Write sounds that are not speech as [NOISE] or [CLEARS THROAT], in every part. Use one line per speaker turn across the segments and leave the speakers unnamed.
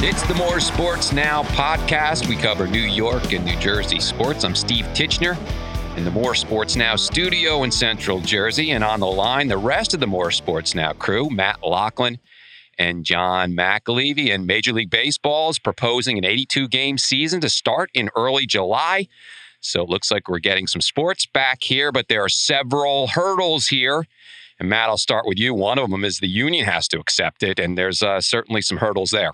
It's the More Sports Now podcast. We cover New York and New Jersey sports. I'm Steve Titchener in the More Sports Now studio in Central Jersey. And on the line, the rest of the More Sports Now crew Matt Lachlan and John McAlevey. And Major League Baseball is proposing an 82 game season to start in early July. So it looks like we're getting some sports back here, but there are several hurdles here. And Matt, I'll start with you. One of them is the union has to accept it, and there's uh, certainly some hurdles there.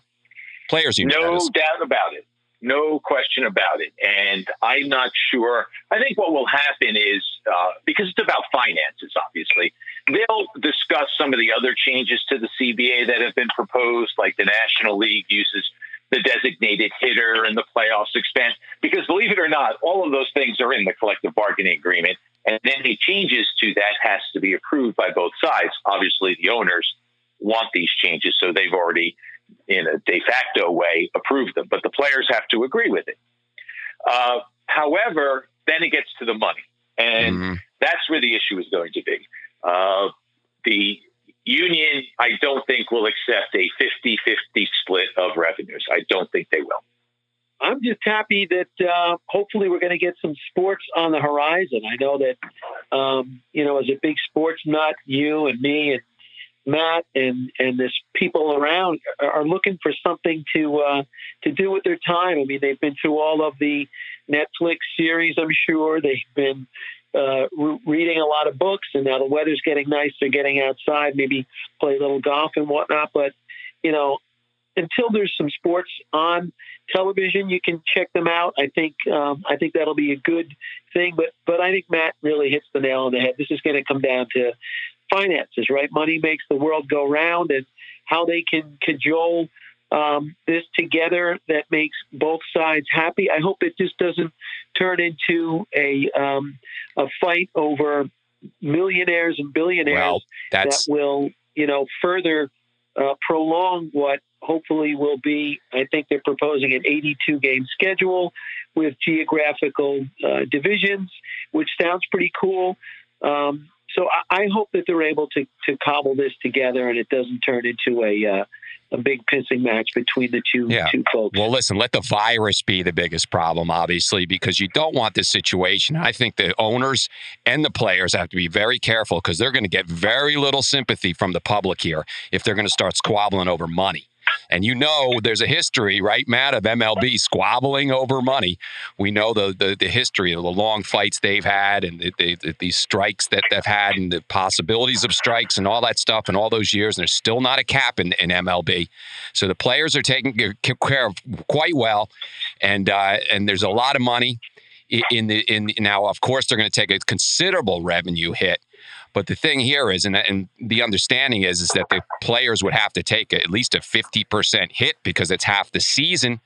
Players union.
No doubt about it. No question about it. And I'm not sure. I think what will happen is uh, because it's about finances, obviously, they'll discuss some of the other changes to the CBA that have been proposed, like the National League uses the designated hitter and the playoffs expand. Because believe it or not, all of those things are in the collective bargaining agreement. And any changes to that has to be approved by both sides. Obviously, the owners want these changes, so they've already, in a de facto way, approve them. But the players have to agree with it. Uh, however, then it gets to the money. And mm-hmm. that's where the issue is going to be. Uh, the union, I don't think, will accept a 50 50 split of revenues. I don't think they will.
I'm just happy that uh, hopefully we're going to get some sports on the horizon. I know that, um, you know, as a big sports nut, you and me and Matt and and this people around are looking for something to uh, to do with their time. I mean, they've been through all of the Netflix series. I'm sure they've been uh, re- reading a lot of books, and now the weather's getting nice. They're getting outside, maybe play a little golf and whatnot. But you know, until there's some sports on television, you can check them out. I think um, I think that'll be a good thing. But but I think Matt really hits the nail on the head. This is going to come down to finances, right? Money makes the world go round, and how they can cajole um, this together that makes both sides happy. I hope it just doesn't turn into a um, a fight over millionaires and billionaires
well,
that will you know further uh, prolong what hopefully will be. I think they're proposing an 82 game schedule with geographical uh, divisions, which sounds pretty cool. Um, I, hope that they're able to, to cobble this together and it doesn't turn into a uh, a big pissing match between the two yeah. two folks.
Well, listen, let the virus be the biggest problem, obviously, because you don't want this situation. I think the owners and the players have to be very careful because they're going to get very little sympathy from the public here if they're going to start squabbling over money. And you know, there's a history, right, Matt, of MLB squabbling over money. We know the the, the history of the long fights they've had and the, the, the, strikes that they've had and the possibilities of strikes and all that stuff in all those years. And there's still not a cap in, in MLB. So the players are taking care of quite well. And, uh, and there's a lot of money in the in now of course they're going to take a considerable revenue hit but the thing here is, and, and the understanding is, is that the players would have to take at least a 50% hit because it's half the season.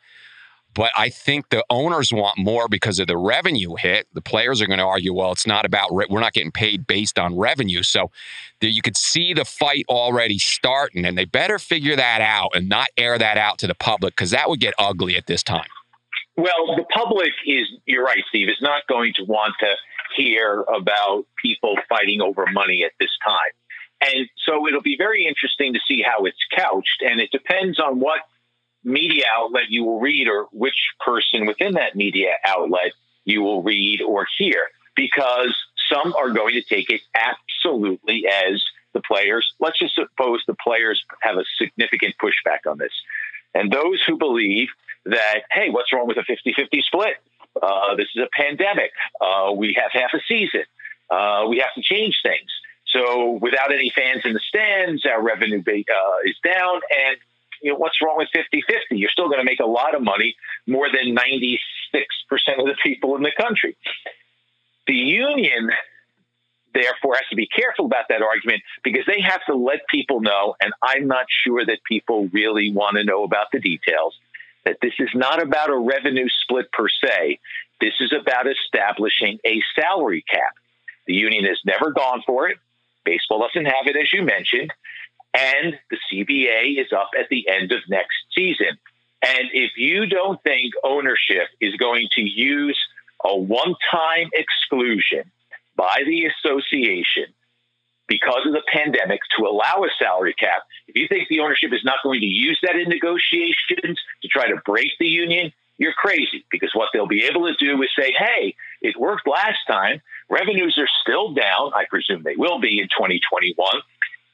But I think the owners want more because of the revenue hit. The players are going to argue, well, it's not about, re- we're not getting paid based on revenue. So the, you could see the fight already starting, and they better figure that out and not air that out to the public because that would get ugly at this time.
Well, the public is, you're right, Steve, is not going to want to hear about people fighting over money at this time. And so it'll be very interesting to see how it's couched. And it depends on what media outlet you will read or which person within that media outlet you will read or hear, because some are going to take it absolutely as the players. Let's just suppose the players have a significant pushback on this. And those who believe that, hey, what's wrong with a 50 50 split? Uh, this is a pandemic. Uh, we have half a season. Uh, we have to change things. So without any fans in the stands, our revenue uh, is down. And you know, what's wrong with 50 50? You're still going to make a lot of money, more than 96% of the people in the country. The union, therefore, has to be careful about that argument because they have to let people know, and I'm not sure that people really want to know about the details that this is not about a revenue split per se. This is about establishing a salary cap. The union has never gone for it. Baseball doesn't have it, as you mentioned. And the CBA is up at the end of next season. And if you don't think ownership is going to use a one time exclusion by the association because of the pandemic to allow a salary cap. If you think the ownership is not going to use that in negotiations to try to break the union, you're crazy because what they'll be able to do is say, hey, it worked last time. Revenues are still down. I presume they will be in 2021.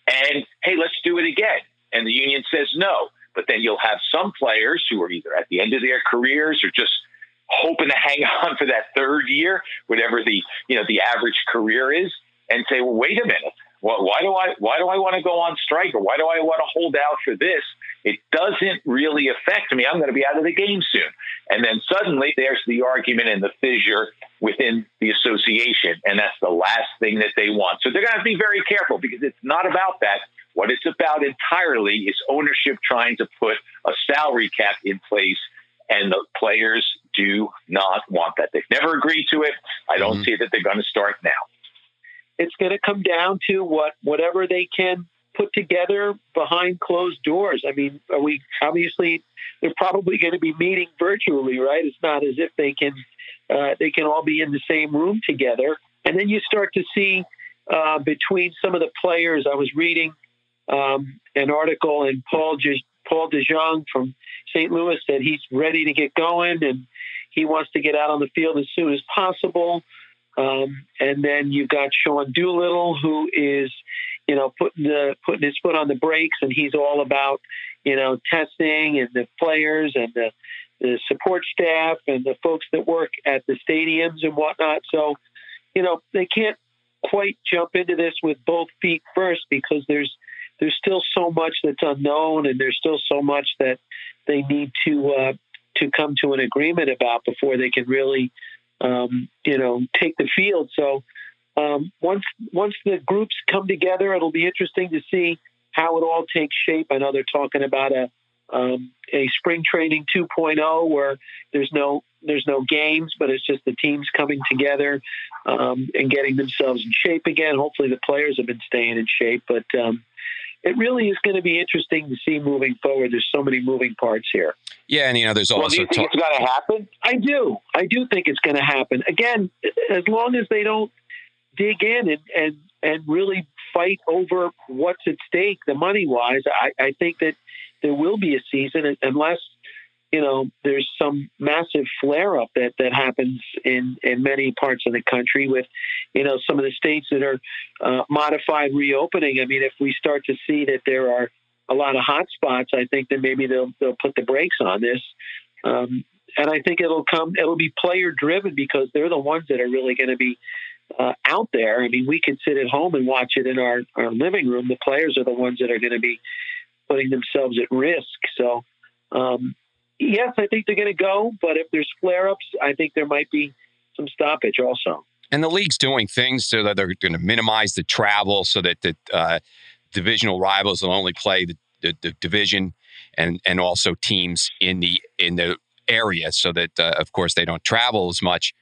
And hey, let's do it again. And the union says no. But then you'll have some players who are either at the end of their careers or just hoping to hang [LAUGHS] on for that third year, whatever the you know the average career is, and say, well, wait a minute, well, why do I why do I want to go on strike or why do I want to hold out for this? It doesn't really affect me. I'm going to be out of the game soon. And then suddenly there's the argument and the fissure within the association, and that's the last thing that they want. So they're going to be very careful because it's not about that. What it's about entirely is ownership trying to put a salary cap in place, and the players do not want that. They've never agreed to it. I don't mm-hmm. see that they're going to start now.
It's going to come down to what whatever they can put together behind closed doors. I mean, are we obviously they're probably going to be meeting virtually, right? It's not as if they can uh, they can all be in the same room together. And then you start to see uh, between some of the players. I was reading um, an article, and Paul Je- Paul DeJong from St. Louis said he's ready to get going and he wants to get out on the field as soon as possible. Um, and then you've got Sean Doolittle, who is, you know, putting the putting his foot on the brakes, and he's all about, you know, testing and the players and the, the support staff and the folks that work at the stadiums and whatnot. So, you know, they can't quite jump into this with both feet first because there's there's still so much that's unknown, and there's still so much that they need to uh, to come to an agreement about before they can really, um, you know, take the field. So um, once once the groups come together, it'll be interesting to see how it all takes shape. I know they're talking about a um, a spring training 2.0 where there's no there's no games, but it's just the teams coming together um, and getting themselves in shape again. Hopefully, the players have been staying in shape, but um, it really is going to be interesting to see moving forward. There's so many moving parts here.
Yeah, and you know, there's also.
Well, do you think it's going to happen?
I do. I do think it's going to happen. Again, as long as they don't dig in and and and really fight over what's at stake, the money wise, I, I think that there will be a season unless you know, there's some massive flare up that, that happens in, in many parts of the country with, you know, some of the states that are uh, modified reopening. I mean, if we start to see that there are a lot of hot spots, I think that maybe they'll, they'll put the brakes on this. Um, and I think it'll come, it'll be player driven because they're the ones that are really going to be uh, out there. I mean, we can sit at home and watch it in our, our living room. The players are the ones that are going to be putting themselves at risk. So, um, yes, I think they're going to go, but if there's flare ups, I think there might be some stoppage also.
And the league's doing things so that they're going to minimize the travel so that the uh, divisional rivals will only play the, the, the, division and, and also teams in the in the area so that, uh, of course, they don't travel as much.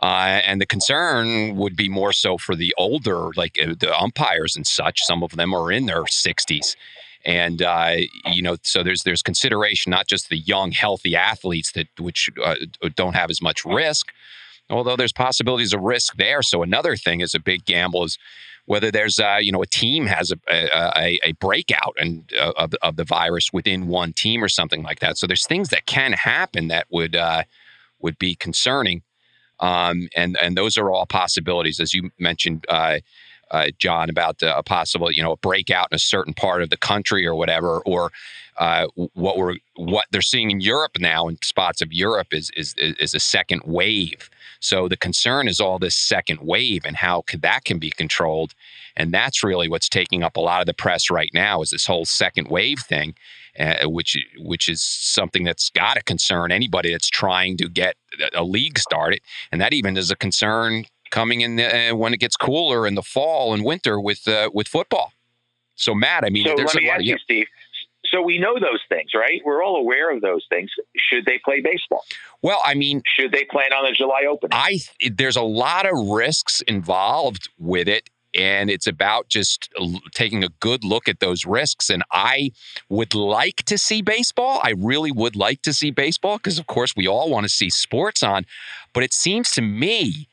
Uh, and the concern would be more so for the older, like uh, the umpires and such. Some of them are in their 60s and uh, you know so there's there's consideration not just the young healthy athletes that which uh, don't have as much risk although there's possibilities of risk there. So another thing is a big gamble is whether there's uh, you know a team has a a, a breakout and uh, of, of the virus within one team or something like that. So there's things that can happen that would uh, would be concerning. Um, and and those are all possibilities. As you mentioned uh, uh, John, about uh, a possible, you know, a breakout in a certain part of the country or whatever, or uh, what we're what they're seeing in Europe now in spots of Europe is is is a second wave. So the concern is all this second wave and how could, that can be controlled, and that's really what's taking up a lot of the press right now is this whole second wave thing. Uh, which which is something that's got to concern anybody that's trying to get a league started, and that even is a concern coming in the, uh, when it gets cooler in the fall and winter with uh, with football. So Matt, I mean,
so
there's
let me ask you, Steve. So we know those things, right? We're all aware of those things. Should they play baseball?
Well, I mean,
should they plan on the July Open?
I there's a lot of risks involved with it, and it's about just taking a good look at those risks. And I would like to see baseball. I really would like to see baseball because, of course, we all want to see sports on. But it seems to me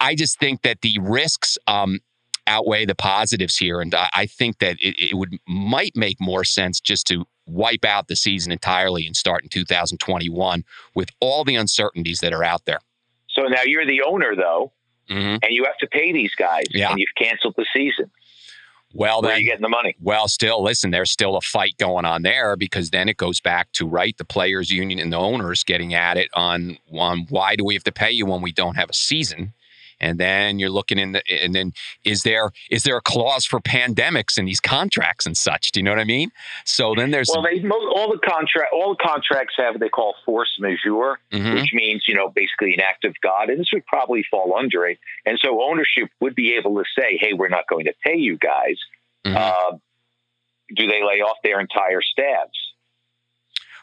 I just think that the risks um, outweigh the positives here, and I, I think that it, it would might make more sense just to wipe out the season entirely and start in 2021 with all the uncertainties that are out there.
So now you're the owner, though,
Mhm.
and you have to pay these guys,
Yeah.
and you've canceled the season.
Well,
Where are you getting the money?
Well, still, listen, there's still a fight going on there because then it goes back to right the players' union and the owners getting at it on on why do we have to pay you when we don't have a season, and then you're looking in the and then is there is there a clause for pandemics in these contracts and such? Do you know what I mean? So then there's
Well, they all the contract all the contracts have what they call force majeure,
Mhm.
which means you know basically an act of God, and this would probably fall under it. And so ownership would be able to say, "Hey, we're not going to pay you guys."
Mhm.
Uh, do they lay off their entire staffs?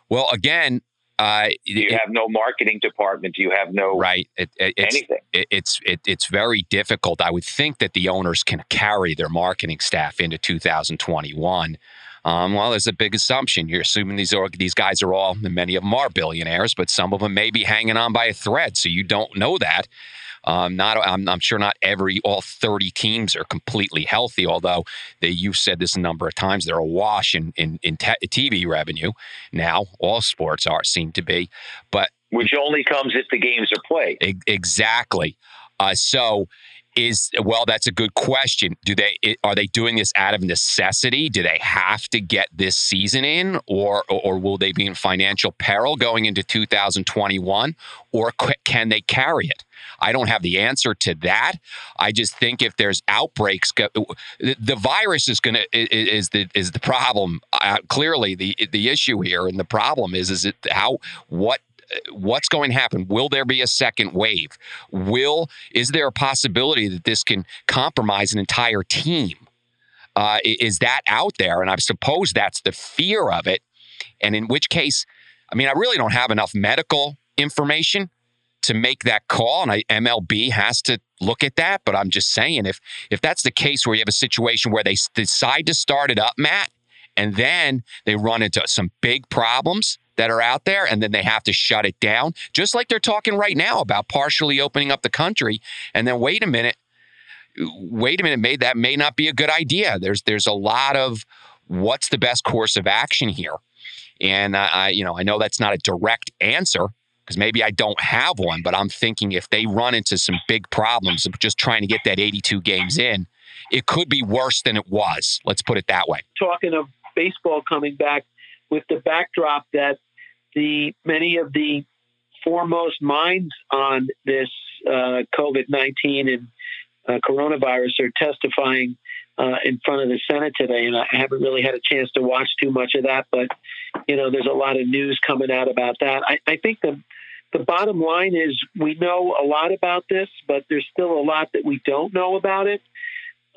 well again. Uh,
you
it-
have no marketing department? Do you have no
right. It, it, it's
anything?
it, it's it, it's very difficult. I would think that the owners can carry their marketing staff into 2021. Um, well, there's a big assumption. You're assuming these are these guys are all, and many of them are billionaires, but some of them may be hanging on by a thread. So you don't know that. Um, not, I'm, I'm sure not every all 30 teams are completely healthy. Although they, you've said this a number of times, they're awash in in, in te- TV revenue now. All sports are seem to be, but
Which only comes if the games are played.
E- exactly. Uh, so is well that's a good question do they are they doing this out of necessity do they have to get this season in or or, or will they be in financial peril going into 2021 or can they carry it i don't have the answer to that. I just think if there's outbreaks the, virus is going to is the is the problem uh, clearly the the issue here and the problem is is it how what what's going to happen? Will there be a second wave? Will is there a possibility that this can compromise an entire team? Uh, is that out there? And i suppose that's the fear of it. And in which case i mean i really don't have enough medical information to make that call and I, mlb has to look at that but i'm just saying if if that's the case where you have a situation where they decide to start it up matt and then they run into some big problems that are out there and then they have to shut it down just like they're talking right now about partially opening up the country and then wait a minute wait a minute may that may not be a good idea. There's there's a lot of what's the best course of action here. And I, you know i know that's not a direct answer because maybe i don't have one but i'm thinking if they run into some big problems of just trying to get that 82 games in it could be worse than it was let's put it that way.
Talking of baseball coming back with the backdrop that the many of the foremost minds on this uh, COVID nineteen and uh, coronavirus are testifying uh, in front of the Senate today, and I haven't really had a chance to watch too much of that. But you know, there's a lot of news coming out about that. I, I think the the bottom line is we know a lot about this, but there's still a lot that we don't know about it.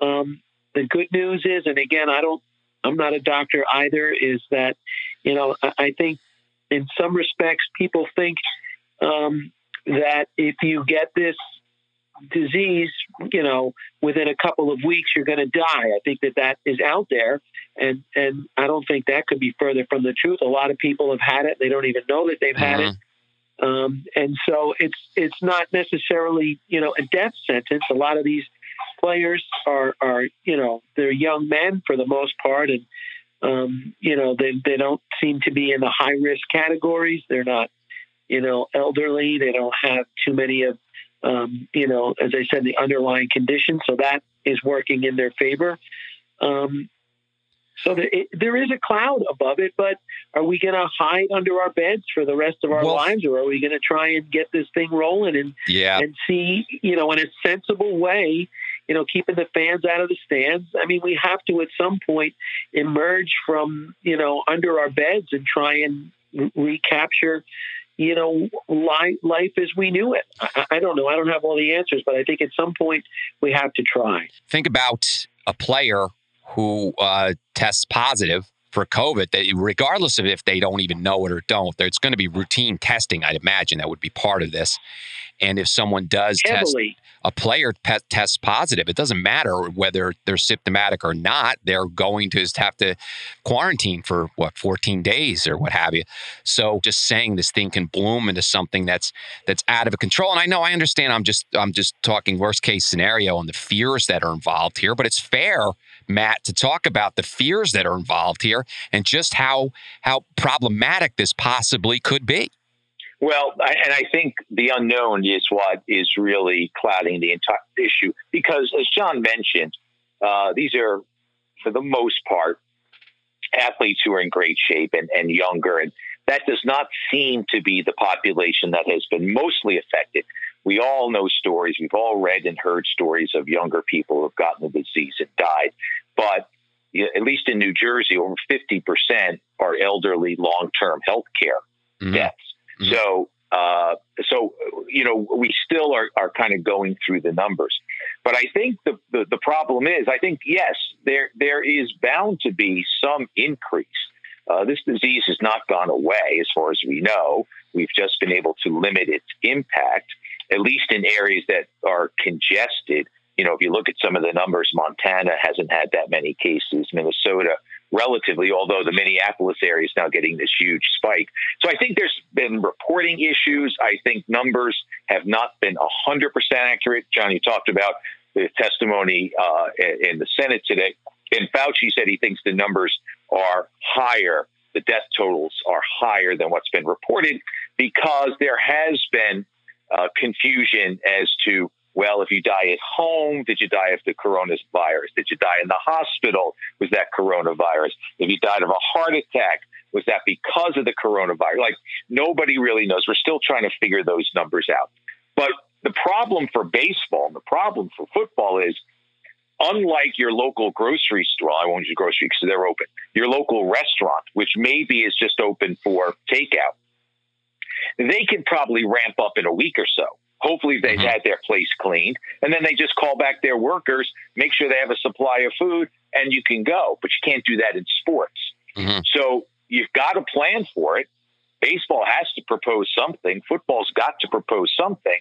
Um, the good news is, and again, I don't I'm not a doctor either, is that, you know, I, I think in some respects people think um, that if you get this disease, you know, within a couple of weeks you're going to die. I think that that is out there, and and I don't think that could be further from the truth. A lot of people have had it; they don't even know that they've had it. Um, and so it's it's not necessarily you know a death sentence. A lot of these players are are you know they're young men for the most part, and um, you know they they don't seem to be in the high risk categories. They're not you know elderly. They don't have too many of um, you know as I said the underlying conditions. So that is working in their favor. Um, so there, it, there is a cloud above it, but are we going to hide under our beds for the rest of our
Well-
lives, or are we going to try and get this thing rolling and
Yeah.
and see, you know, in a sensible way, you know, keeping the fans out of the stands. I mean, we have to at some point emerge from, you know, under our beds and try and re- recapture, you know, life, life as we knew it. I, I don't know. I don't have all the answers, but I think at some point we have to try.
think about a player who uh, tests positive for COVID, that regardless of if they don't even know it or don't, there's going to be routine testing. I'd imagine that would be part of this. And if someone does test, a player pe- tests positive, it doesn't matter whether they're symptomatic or not. They're going to just have to quarantine for what 14 days or what have you. So just saying this thing can bloom into something that's that's out of control. And I know I understand. I'm just I'm just talking worst case scenario and the fears that are involved here, but it's fair, Matt, to talk about the fears that are involved here and just how how problematic this possibly could be.
Well, I, and I think the unknown is what is really clouding the entire issue because, as John mentioned, uh, these are, for the most part, athletes who are in great shape and, and younger. And that does not seem to be the population that has been mostly affected. We all know stories, we've all read and heard stories of younger people who have gotten the disease and died. But at least in New Jersey, over 50% are elderly long term health care mm-hmm. deaths. Mm-hmm. So, uh, so you know, we still are, are kind of going through the numbers. But I think the, the, the problem is, I think yes, there there is bound to be some increase. Uh, this disease has not gone away, as far as we know. We've just been able to limit its impact, at least in areas that are congested. You know, if you look at some of the numbers, Montana hasn't had that many cases. Minnesota relatively, although the Minneapolis area is now getting this huge spike. So I think there's been reporting issues. I think numbers have not been 100% accurate. John, you talked about the testimony uh, in the Senate today. And Fauci said he thinks the numbers are higher, the death totals are higher than what's been reported because there has been uh, confusion as to well, if you die at home, did you die of the coronavirus? Did you die in the hospital? Was that coronavirus? If you died of a heart attack, was that because of the coronavirus? Like nobody really knows. We're still trying to figure those numbers out. But the problem for baseball and the problem for football is unlike your local grocery store, I won't use grocery because they're open, your local restaurant, which maybe is just open for takeout, they can probably ramp up in a week or so. Hopefully, they've mm-hmm. had their place cleaned, and then they just call back their workers, make sure they have a supply of food, and you can go. But you can't do that in sports. Mm-hmm. So you've got to plan for it. Baseball has to propose something. Football's got to propose something.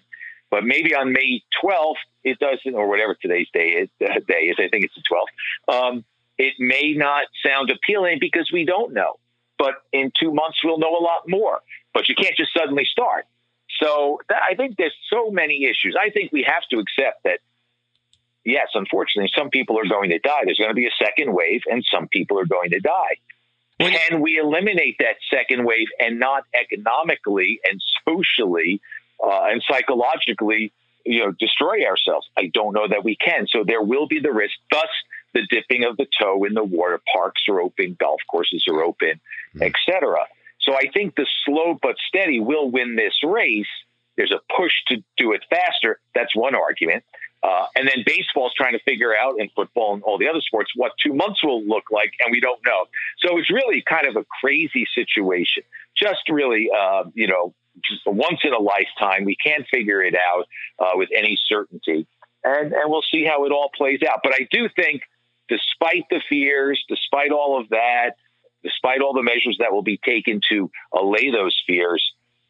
But maybe on May 12th, it doesn't, or whatever today's day is. Uh, [LAUGHS] day is I think it's the 12th. Um, it may not sound appealing because we don't know. But in two months, we'll know a lot more. But you can't just suddenly start. So that, I think there's so many issues. I think we have to accept that, yes, unfortunately, some people are going to die. There's going to be a second wave, and some people are going to die. Can we eliminate that second wave and not economically and socially uh, and psychologically, you know, destroy ourselves? I don't know that we can. So there will be the risk. Thus, the dipping of the toe in the water. Parks are open, golf courses are open, mm-hmm. etc. So I think the slow but steady will win this race. There's a push to do it faster. That's one argument. Uh, and then baseball's trying to figure out, and football and all the other sports, what two months will look like, and we don't know. So it's really kind of a crazy situation. Just really, uh, you know, just once in a lifetime. We can't figure it out uh, with any certainty, and and we'll see how it all plays out. But I do think, despite the fears, despite all of that, despite all the measures that will be taken to allay those fears,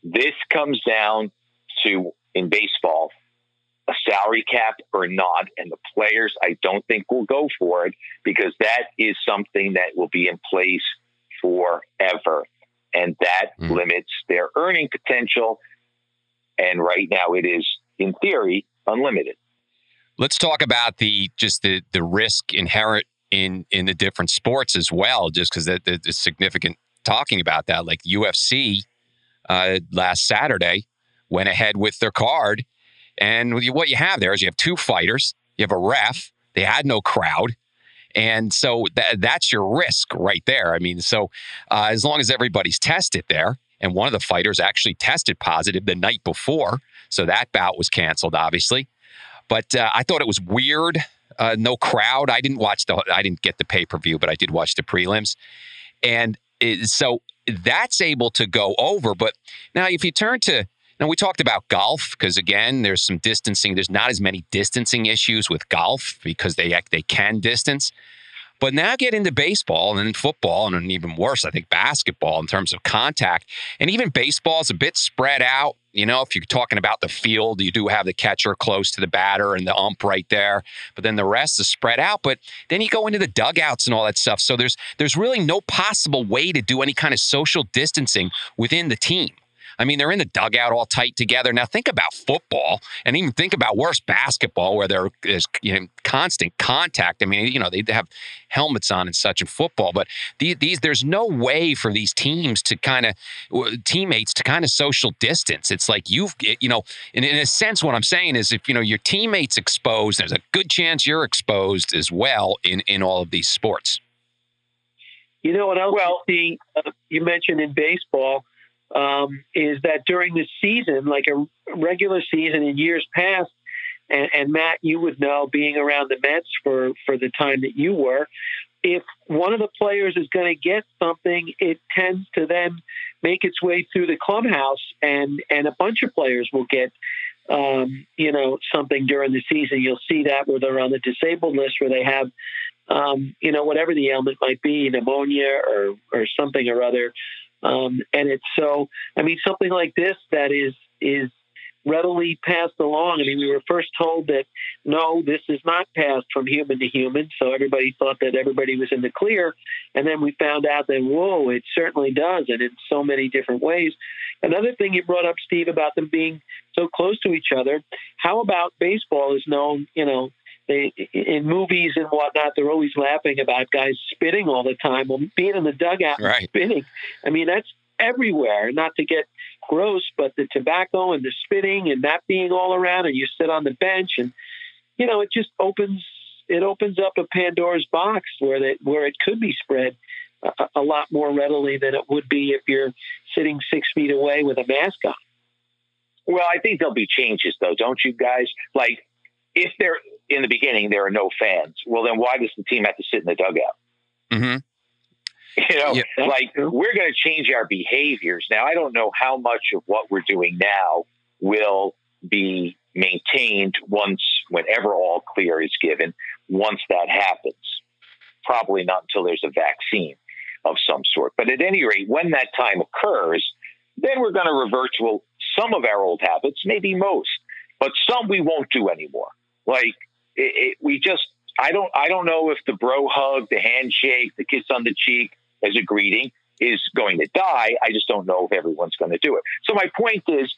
this comes down to in baseball a salary cap or not. And the players, I don't think will go for it because that is something that will be in place forever. And that mm. limits their earning potential. And right now it is, in theory, unlimited.
Let's talk about the just the the risk inherent in in the different sports as well, just because that is significant talking about that. Like UFC uh, last Saturday went ahead with their card, and what you have there is you have two fighters, you have a ref. They had no crowd. And so that, that's your risk right there. I mean, so uh, as long as everybody's tested there, and one of the fighters actually tested positive the night before, so that bout was canceled, obviously. But uh, I thought it was weird uh, no crowd. I didn't watch the. I didn't get the pay per view, but I did watch the prelims, and it, so that's able to go over. But now, if you turn to now, we talked about golf because again, there's some distancing. There's not as many distancing issues with golf because they they can distance. But now get into baseball and then football and even worse, I think basketball in terms of contact. And even baseball is a bit spread out. You know, if you're talking about the field, you do have the catcher close to the batter and the ump right there, but then the rest is spread out. But then you go into the dugouts and all that stuff. So there's there's really no possible way to do any kind of social distancing within the team. I mean, they're in the dugout all tight together. Now think about football and even think about worse basketball where there is you know, constant contact. I mean, you know, they have helmets on and such in football, but these, these there's no way for these teams to kind of teammates to kind of social distance. It's like you've, you know, in, in a sense, what I'm saying is if, you know, your teammates exposed, there's a good chance you're exposed as well in, in all of these sports.
You know what else well, you see? Uh, you mentioned in baseball, um, is that during the season, like a regular season in years past, and, and, Matt, you would know, being around the Mets for, for the time that you were, if one of the players is going to get something, it tends to then make its way through the clubhouse, and, and a bunch of players will get, um, you know, something during the season. You'll see that where they're on the disabled list, where they have, um, you know, whatever the ailment might be, pneumonia or or something or other. Um, and it's so, I mean, something like this that is, is readily passed along. I mean, we were first told that no, this is not passed from human to human. So everybody thought that everybody was in the clear. And then we found out that, whoa, it certainly does. And in so many different ways. Another thing you brought up, Steve, about them being so close to each other. How about baseball is known, you know, they, in movies and whatnot, they're always laughing about guys spitting all the time. Well, being in the dugout right. and spitting, I mean, that's everywhere. Not to get gross, but the tobacco and the spitting and that being all around, and you sit on the bench, and you know, it just opens it opens up a Pandora's box where that where it could be spread a, a lot more readily than it would be if you're sitting six feet away with a mask on.
Well, I think there'll be changes, though, don't you guys? Like, if there in the beginning there are no fans, well, then why does the team have to sit in the dugout?
Mm-hmm. [LAUGHS]
You know, yeah, like we're going to change our behaviors. Now, I don't know how much of what we're doing now will be maintained once, whenever all clear is given, once that happens. Probably not until there's a vaccine of some sort. But at any rate, when that time occurs, then we're going to revert to some of our old habits, maybe most, but some we won't do anymore. Like it, it, we just, I don't, I don't know if the bro hug, the handshake, the kiss on the cheek as a greeting is going to die. I just don't know if everyone's going to do it. So my point is,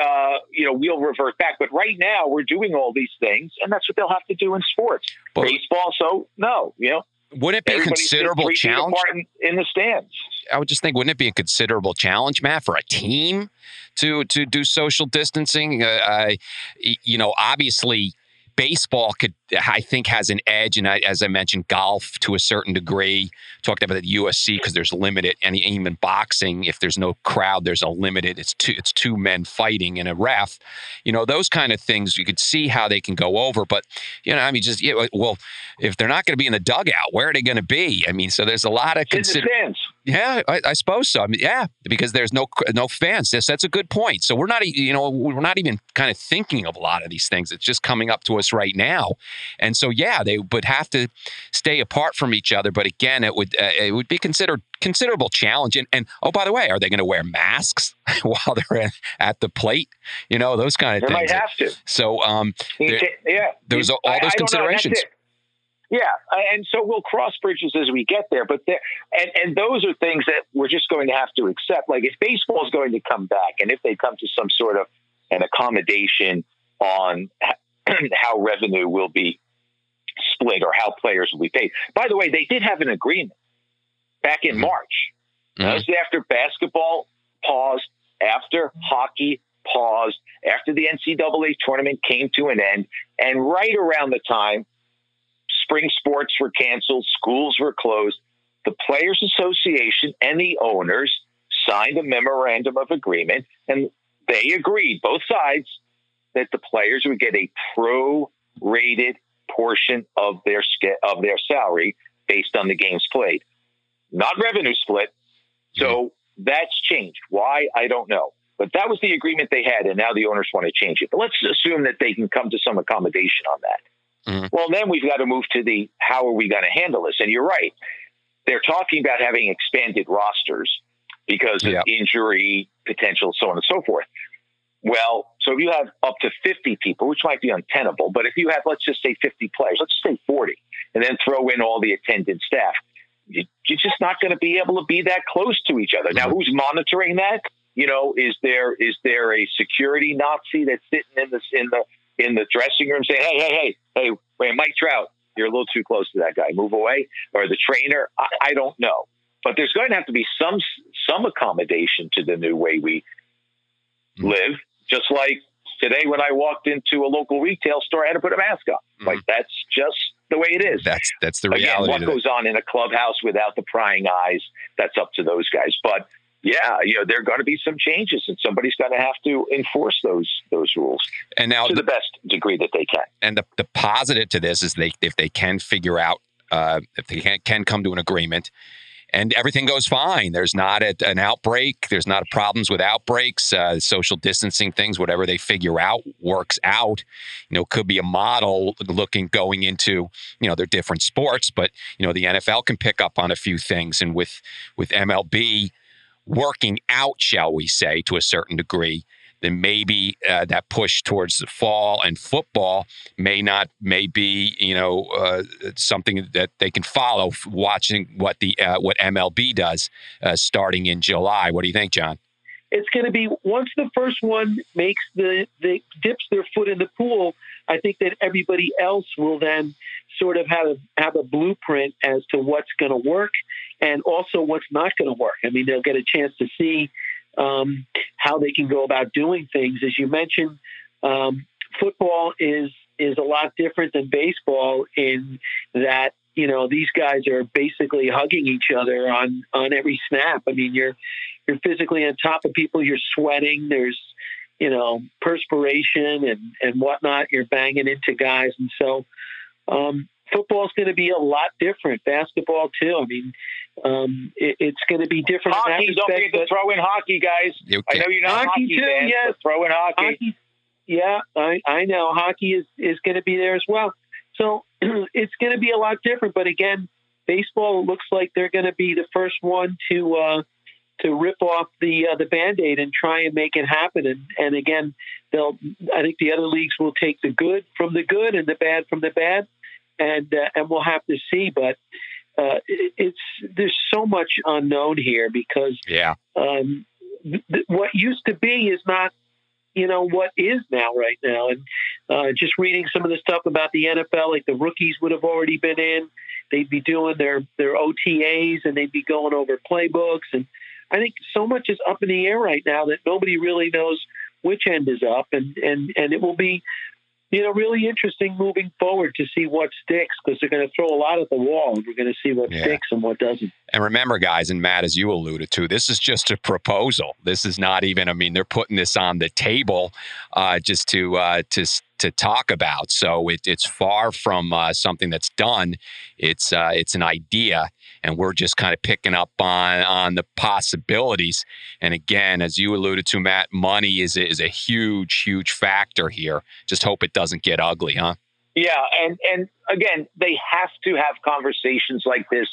uh, you know, we'll revert back. But right now, we're doing all these things, and that's what they'll have to do in sports. But, Baseball, so no, you know.
Wouldn't it be a considerable challenge
in, in, the stands?
I would just think, wouldn't it be a considerable challenge, Matt, for a team to to do social distancing? Uh, I, you know, obviously baseball could I think has an edge, and I, as I mentioned, golf to a certain degree. Talked about the UFC because there's limited, and even boxing, if there's no crowd, there's a limited. It's two, it's two men fighting and a ref. You know those kind of things. You could see how they can go over, but you know, I mean, just yeah, well, if they're not going to be in the dugout, where are they going to be? I mean, so there's a lot of consider. Yeah, I, I, suppose so. I mean, yeah, because there's no no fans. Yes, that's a good point. So we're not, you know, we're not even kind of thinking of a lot of these things. It's just coming up to us right now. And so, yeah, they would have to stay apart from each other. But again, it would uh, it would be considered considerable challenge. And, and oh, by the way, are they going to wear masks [LAUGHS] while they're at the plate? You know, those kind of
they
things.
They might have to.
So, um,
there, yeah,
there's all those I, considerations.
Yeah, and so we'll cross bridges as we get there. But there, and and those are things that we're just going to have to accept. Like if baseball is going to come back, and if they come to some sort of an accommodation on [CLEARS THROAT] how revenue will be split or how players will be paid. By the way, they did have an agreement back in mm-hmm. March. Mm-hmm. That was after basketball paused, after hockey paused, after the NCAA tournament came to an end, and right around the time spring sports were canceled, schools were closed, the Players Association and the owners signed a memorandum of agreement, and they agreed, both sides, that the players would get a pro-rated portion of their of their salary based on the games played, not revenue split. So mm-hmm. that's changed. Why I don't know, but that was the agreement they had, and now the owners want to change it. But let's assume that they can come to some accommodation on that. Mm-hmm. Well, then we've got to move to the how are we going to handle this? And you're right. They're talking about having expanded rosters because of injury potential, so on and so forth. Well, so if you have up to 50 people, which might be untenable, but if you have, let's just say 50 players, let's say 40, and then throw in all the attendant staff, you, are just not going to be able to be that close to each other. Now, mm-hmm. who's monitoring that? You know, is there is there a security Nazi that's sitting in the in the in the dressing room saying, "Hey, hey, hey, hey, wait, Mike Trout, you're a little too close to that guy. Move away." Or the trainer? I, I don't know, but there's going to have to be some some accommodation to the new way we mm-hmm. live. Just like today, when I walked into a local retail store, I had to put a mask on. Mm-hmm. Like that's just the way it is.
That's that's the reality.
Again, what goes on in a clubhouse without the prying eyes? That's up to those guys. But yeah, you know, there are going to be some changes, and somebody's going to have to enforce those those rules.
And now,
to the, the best degree that they can.
And the the positive to this is they if they can figure out uh, if they can, can come to an agreement and everything goes fine. There's not a, an outbreak. There's not problems with outbreaks. Uh, social distancing things, whatever they figure out, works out. You know, could be a model looking going into you know they're different sports, but you know the NFL can pick up on a few things, and with with MLB working out, shall we say, to a certain degree then maybe uh, that push towards the fall and football may not may be you know uh, something that they can follow watching what the uh, what MLB does uh, starting in July. What do you think, John?
It's going to be once the first one makes the, the dips their foot in the pool. I think that everybody else will then sort of have have a blueprint as to what's going to work and also what's not going to work. I mean, they'll get a chance to see um, how they can go about doing things. As you mentioned, um, football is is a lot different than baseball in that you know these guys are basically hugging each other on on every snap. I mean, you're you're physically on top of people. You're sweating. There's you know perspiration and and whatnot. You're banging into guys, and so um, football is going to be a lot different. Basketball too. I mean, um, it, it's going to be different.
Hockey,
respect,
don't forget to throw in hockey, guys. I know you're not hockey, hockey too. Fans, yes, throw in hockey. hockey.
Yeah, I, I know hockey is is going to be there as well. So [CLEARS THROAT] it's going to be a lot different. But again, baseball looks like they're going to be the first one to uh, to rip off the uh, the band aid and try and make it happen. And and again, they'll. I think the other leagues will take the good from the good and the bad from the bad, and uh, and we'll have to see. But uh, it, it's there's so much unknown here because
yeah,
um, th- what used to be is not you know what is now right now. And uh, just reading some of the stuff about the NFL like the rookies would have already been in. They'd be doing their their OTAs and they'd be going over playbooks. And I think so much is up in the air right now that nobody really knows which end is up. And and and it will be you know, really interesting moving forward to see what sticks because they're going to throw a lot at the wall and we're going to see what yeah. sticks and what doesn't.
And remember, guys, and Matt, as you alluded to, this is just a proposal. This is not even, I mean, they're putting this on the table uh, just to, uh, to, to talk about. So it, it's far from uh, something that's done. It's, uh, it's an idea and we're just kind of picking up on on the possibilities. And again, as you alluded to, Matt, money is is a huge, huge factor here. Just hope it doesn't get ugly, huh?
Yeah, and and again, they have to have conversations like this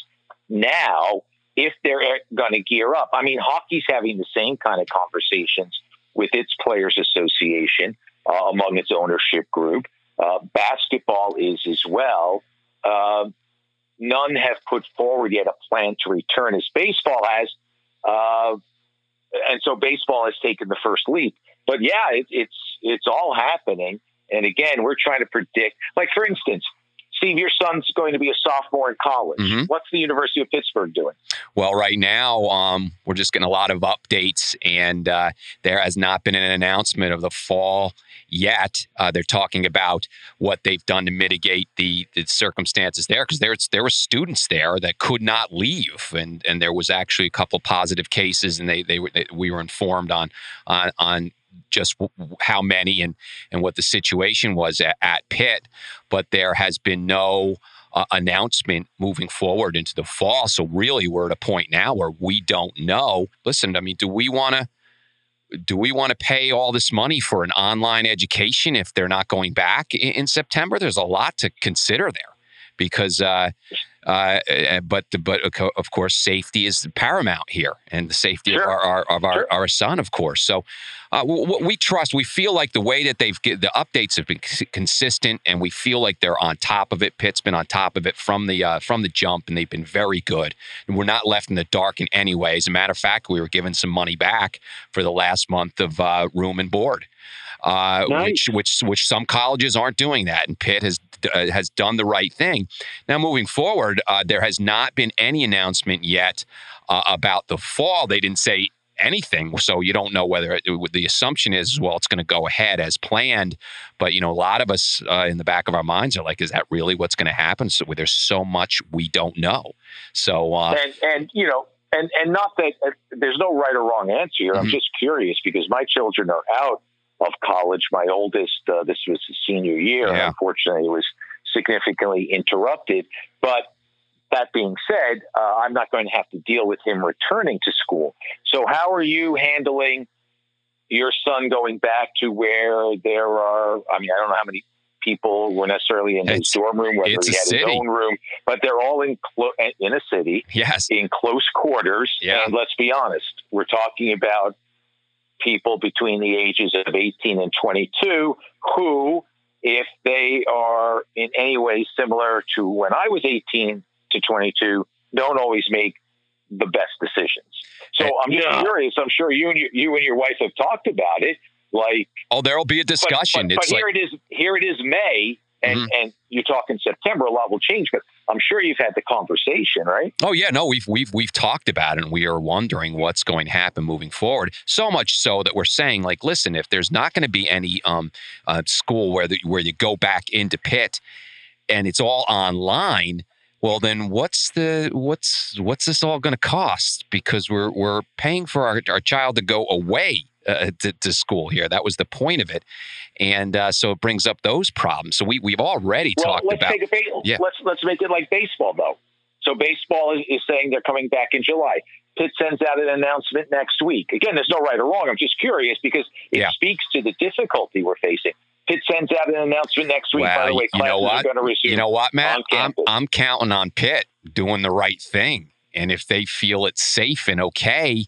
now if they're going to gear up. I mean, hockey's having the same kind of conversations with its players association uh, among its ownership group. Uh, basketball is as well. Uh, none have put forward yet a plan to return as baseball has. Uh, and so baseball has taken the first leap. But yeah, it, it's it's all happening. And again, we're trying to predict. Like for instance, Steve, your son's going to be a sophomore in college. Mm-hmm. What's the University of Pittsburgh doing?
Well, right now, um, we're just getting a lot of updates, and uh, there has not been an announcement of the fall yet. Uh, they're talking about what they've done to mitigate the, the circumstances there, because there, there were students there that could not leave, and and there was actually a couple positive cases, and they they, they we were informed on on on just how many and and what the situation was at, at Pitt, but there has been no uh, announcement moving forward into the fall. So really, we're at a point now where we don't know. Listen, I mean, do we want to? do we want to pay all this money for an online education if they're not going back in, in September? There's a lot to consider there because uh, uh, but but of course, safety is paramount here, and the safety sure. of our, our of our, sure. our son, of course. So uh, we trust. We feel like the way that they've the updates have been consistent, and we feel like they're on top of it. Pitt's been on top of it from the uh, from the jump, and they've been very good. And we're not left in the dark in any way. As a matter of fact, we were given some money back for the last month of uh, room and board uh, nice. which which which some colleges aren't doing that, and Pitt has uh, has done the right thing. Now, moving forward, uh, there has not been any announcement yet uh, about the fall. They didn't say anything so you don't know whether it, the assumption is well it's going to go ahead as planned but you know a lot of us uh, in the back of our minds are like is that really what's going to happen so there's so much we don't know so
uh, and, and you know and and not that uh, there's no right or wrong answer here mm-hmm. i'm just curious because my children are out of college. My oldest, uh, this was his senior year. Yeah. Unfortunately, it was significantly interrupted. But that being said, uh, I'm not going to have to deal with him returning to school. So, how are you handling your son going back to where there are? I mean, I don't know how many people were necessarily in it's, his dorm room, whether he had
city.
his own room, but they're all in clo- in a city,
yes,
in close quarters. Yeah. And let's be honest, we're talking about people between the ages of 18 and 22 who, if they are in any way similar to when I was 18 to 22, don't always make the best decisions. So I'm just yeah. curious. I'm sure you and your, you and your wife have talked about it. Like,
oh, there'll be a discussion.
But, but, but here like, it is. Here it is, May, and mm-hmm. and you talk in September, a lot will change. But I'm sure you've had the conversation, right?
Oh yeah, no, we've we've we've talked about it, and we are wondering what's going to happen moving forward. So much so that we're saying, like, listen, if there's not going to be any um, uh, school where the, where you go back into Pitt and it's all online, well then what's the what's what's this all going to cost? Because we're we're paying for our, our child to go away uh, to, to, school here. That was the point of it, and uh, so it brings up those problems. So we we've already
well,
talked
let's
about.
Take a ba- yeah. Let's let's make it like baseball though. So baseball is, is saying they're coming back in July. Pitt sends out an announcement next week. Again, there's no right or wrong. I'm just curious because it yeah. speaks to the difficulty we're facing. Pitt sends out an announcement next week.
Well,
By the way,
you know what? You know what, Matt? I'm, I'm counting on Pitt doing the right thing. And if they feel it's safe and okay,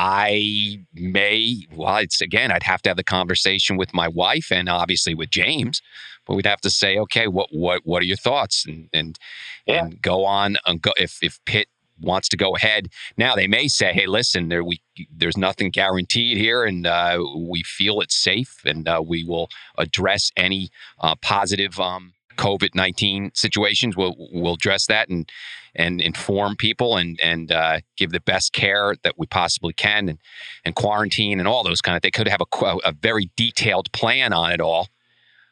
I may, well, it's again, I'd have to have the conversation with my wife and obviously with James, but we'd have to say, okay, what what what are your thoughts and and yeah. and go on and go if if Pitt wants to go ahead. Now they may say, hey, listen, there we there's nothing guaranteed here, and uh, we feel it's safe, and uh, we will address any uh, positive. Um, COVID nineteen situations. We'll we'll address that and and inform people and and uh, give the best care that we possibly can and and quarantine and all those kind of. They could have a, a very detailed plan on it all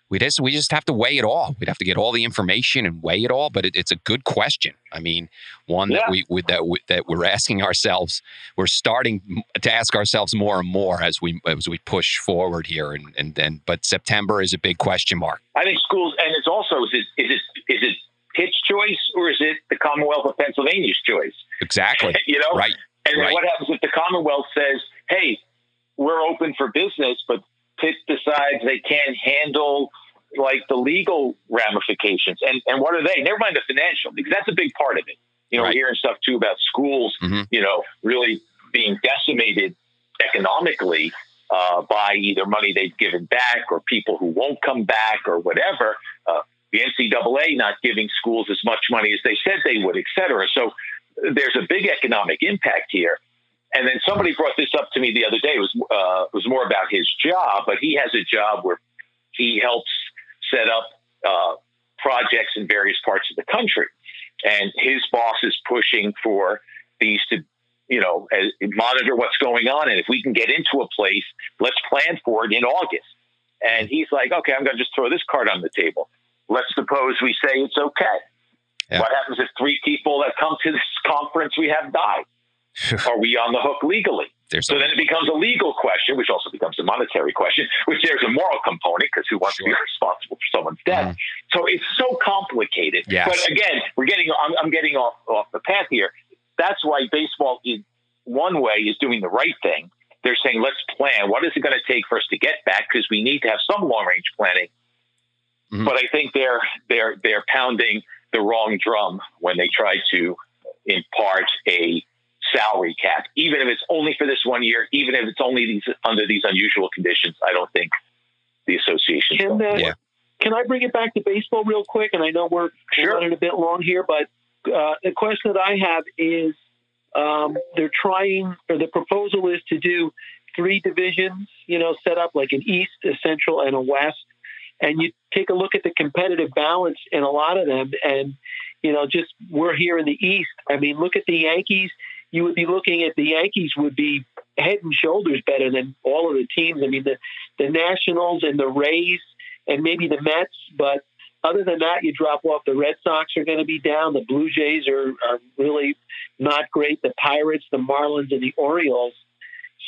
we just we just have to weigh it all. We'd have to get all the information and weigh it all. But it, it's a good question. I mean, one yeah. that we, we that we, that we're asking ourselves. We're starting to ask ourselves more and more as we as we push forward here. And and then, but September is a big question mark.
I think schools, and it's also is it is it is it Pitt's choice or is it the Commonwealth of Pennsylvania's choice?
Exactly. [LAUGHS]
you know,
right.
And
right.
what happens if the Commonwealth says, "Hey, we're open for business, but Pitt decides they can't handle like the legal ramifications. And and what are they? Never mind the financial, because that's a big part of it. You know, right. we're hearing stuff too about schools, mm-hmm. you know, really being decimated economically uh, by either money they've given back or people who won't come back or whatever. Uh, the NCAA not giving schools as much money as they said they would, et cetera. So there's a big economic impact here. And then somebody brought this up to me the other day. It was uh, was more about his job, but he has a job where he helps set up uh, projects in various parts of the country, and his boss is pushing for these to, you know, monitor what's going on, and if we can get into a place, let's plan for it in August. And he's like, okay, I'm going to just throw this card on the table. Let's suppose we say it's okay. Yeah. What happens if three people that come to this conference we have died? [LAUGHS] Are we on the hook legally? There's so then it becomes a legal question, which also becomes a monetary question, which there's a moral component because who wants sure. to be responsible for someone's death? Mm. So it's so complicated.
Yes.
But again, we're getting I'm, I'm getting off, off the path here. That's why baseball, in one way, is doing the right thing. they're saying, let's plan. What is it going to take for us to get back? Because we need to have some long range planning. Mm-hmm. But I think they're they're they're pounding the wrong drum when they try to impart a salary cap, even if it's only for this one year, even if it's only these under these unusual conditions. I don't think the association.
Can, uh, yeah. can I bring it back to baseball real quick? And I know we're sure. running a bit long here, but uh, the question that I have is um, they're trying, or the proposal is to do three divisions, you know, set up like an East, a Central, and a West. And you take a look at the competitive balance in a lot of them, and you know, just we're here in the East. I mean, look at the Yankees. You would be looking at the Yankees would be head and shoulders better than all of the teams. I mean, the the Nationals and the Rays and maybe the Mets, but other than that, you drop off. The Red Sox are going to be down. The Blue Jays are, are really not great. The Pirates, the Marlins, and the Orioles.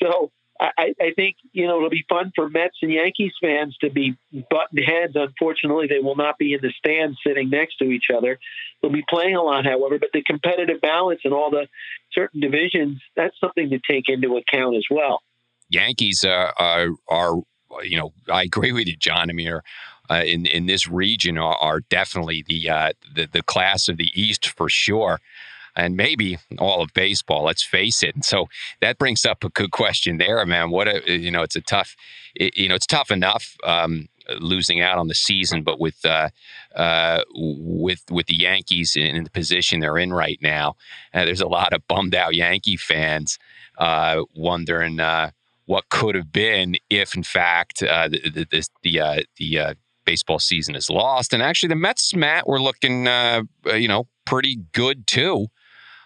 So I, I think you know it'll be fun for Mets and Yankees fans to be button heads. Unfortunately, they will not be in the stands sitting next to each other. They'll be playing a lot, however. But the competitive balance and all the certain divisions—that's something to take into account as well.
Yankees uh, are, are, you know, I agree with you, John. I mean, uh, in in this region are, are definitely the, uh, the the class of the East for sure and maybe all of baseball. Let's face it. So that brings up a good question there, man. What a you know, it's a tough, you know, it's tough enough um, losing out on the season, but with uh, uh, with with the Yankees in, in, the position they're in right now, uh, there's a lot of bummed out Yankee fans uh, wondering uh, what could have been if, in fact, uh, the the the, the baseball season is lost. And actually, the Mets, Matt, were looking, you know, pretty good too.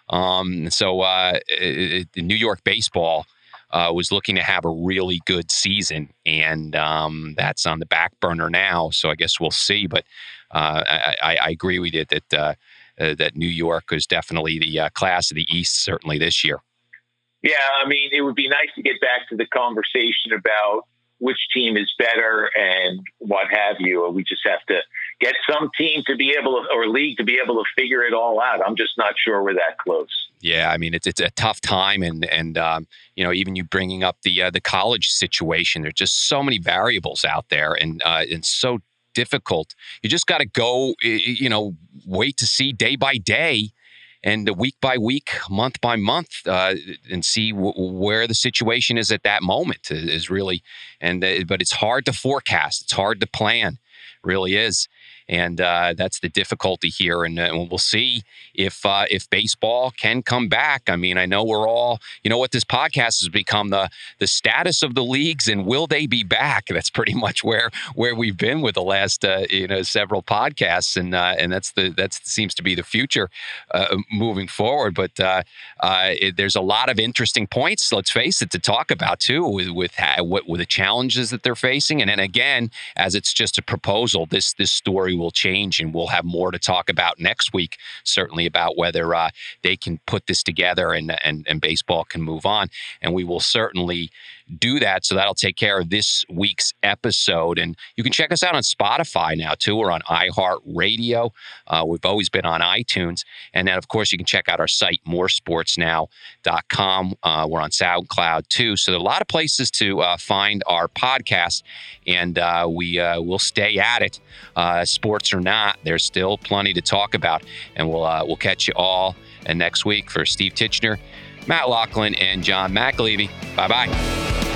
Um, so uh, it, it, New York baseball uh, was looking to have a really good season, and um, that's on the back burner now. So I guess we'll see. But uh, I, I, agree with you that uh, uh, that New York is definitely the uh, class of the East, certainly this year.
Yeah, I mean, it would be nice to get back to the conversation about which team is better and what have you. We just have to get some team to be able to, or league to be able to figure it all out. I'm just not sure we're that close.
Yeah, I mean it's it's a tough time, and and um, you know even you bringing up the uh, the college situation. There's just so many variables out there, and uh, and so difficult. You just got to go, you know, wait to see day by day and week by week, month by month, uh, and see w- where the situation is at that moment is really. And uh, but it's hard to forecast. It's hard to plan. Really is and uh, that's the difficulty here. And, uh, we'll see if uh, if baseball can come back. I mean, I know we're all, you know, what this podcast has become the the status of the leagues and will they be back? That's pretty [LAUGHS] much where where we've been with the last uh, you know several podcasts, and uh, and that's the that seems to be the future uh, moving forward. But it, there's a lot of interesting points. Let's face it to talk about too with with, what with the challenges that they're facing, and then again, as it's just a proposal, this this story will change, and we'll have more to talk about next week. Certainly about whether uh, they can put this together and, and and baseball can move on, and we will certainly do that. So that'll take care of this week's episode. And you can check us out on Spotify now, too. We're on iHeartRadio. Uh, we've always been on iTunes. And then, of course, you can check out our site, moresportsnow.com. Uh, we're on SoundCloud, too. So there are a lot of places to uh, find our podcast. And uh, we uh, will stay at it, uh, sports or not. There's still plenty to talk about. And we'll, we'll catch you all and next week for Steve Titchener. Matt Lachlan, and John McAlevey. Bye bye.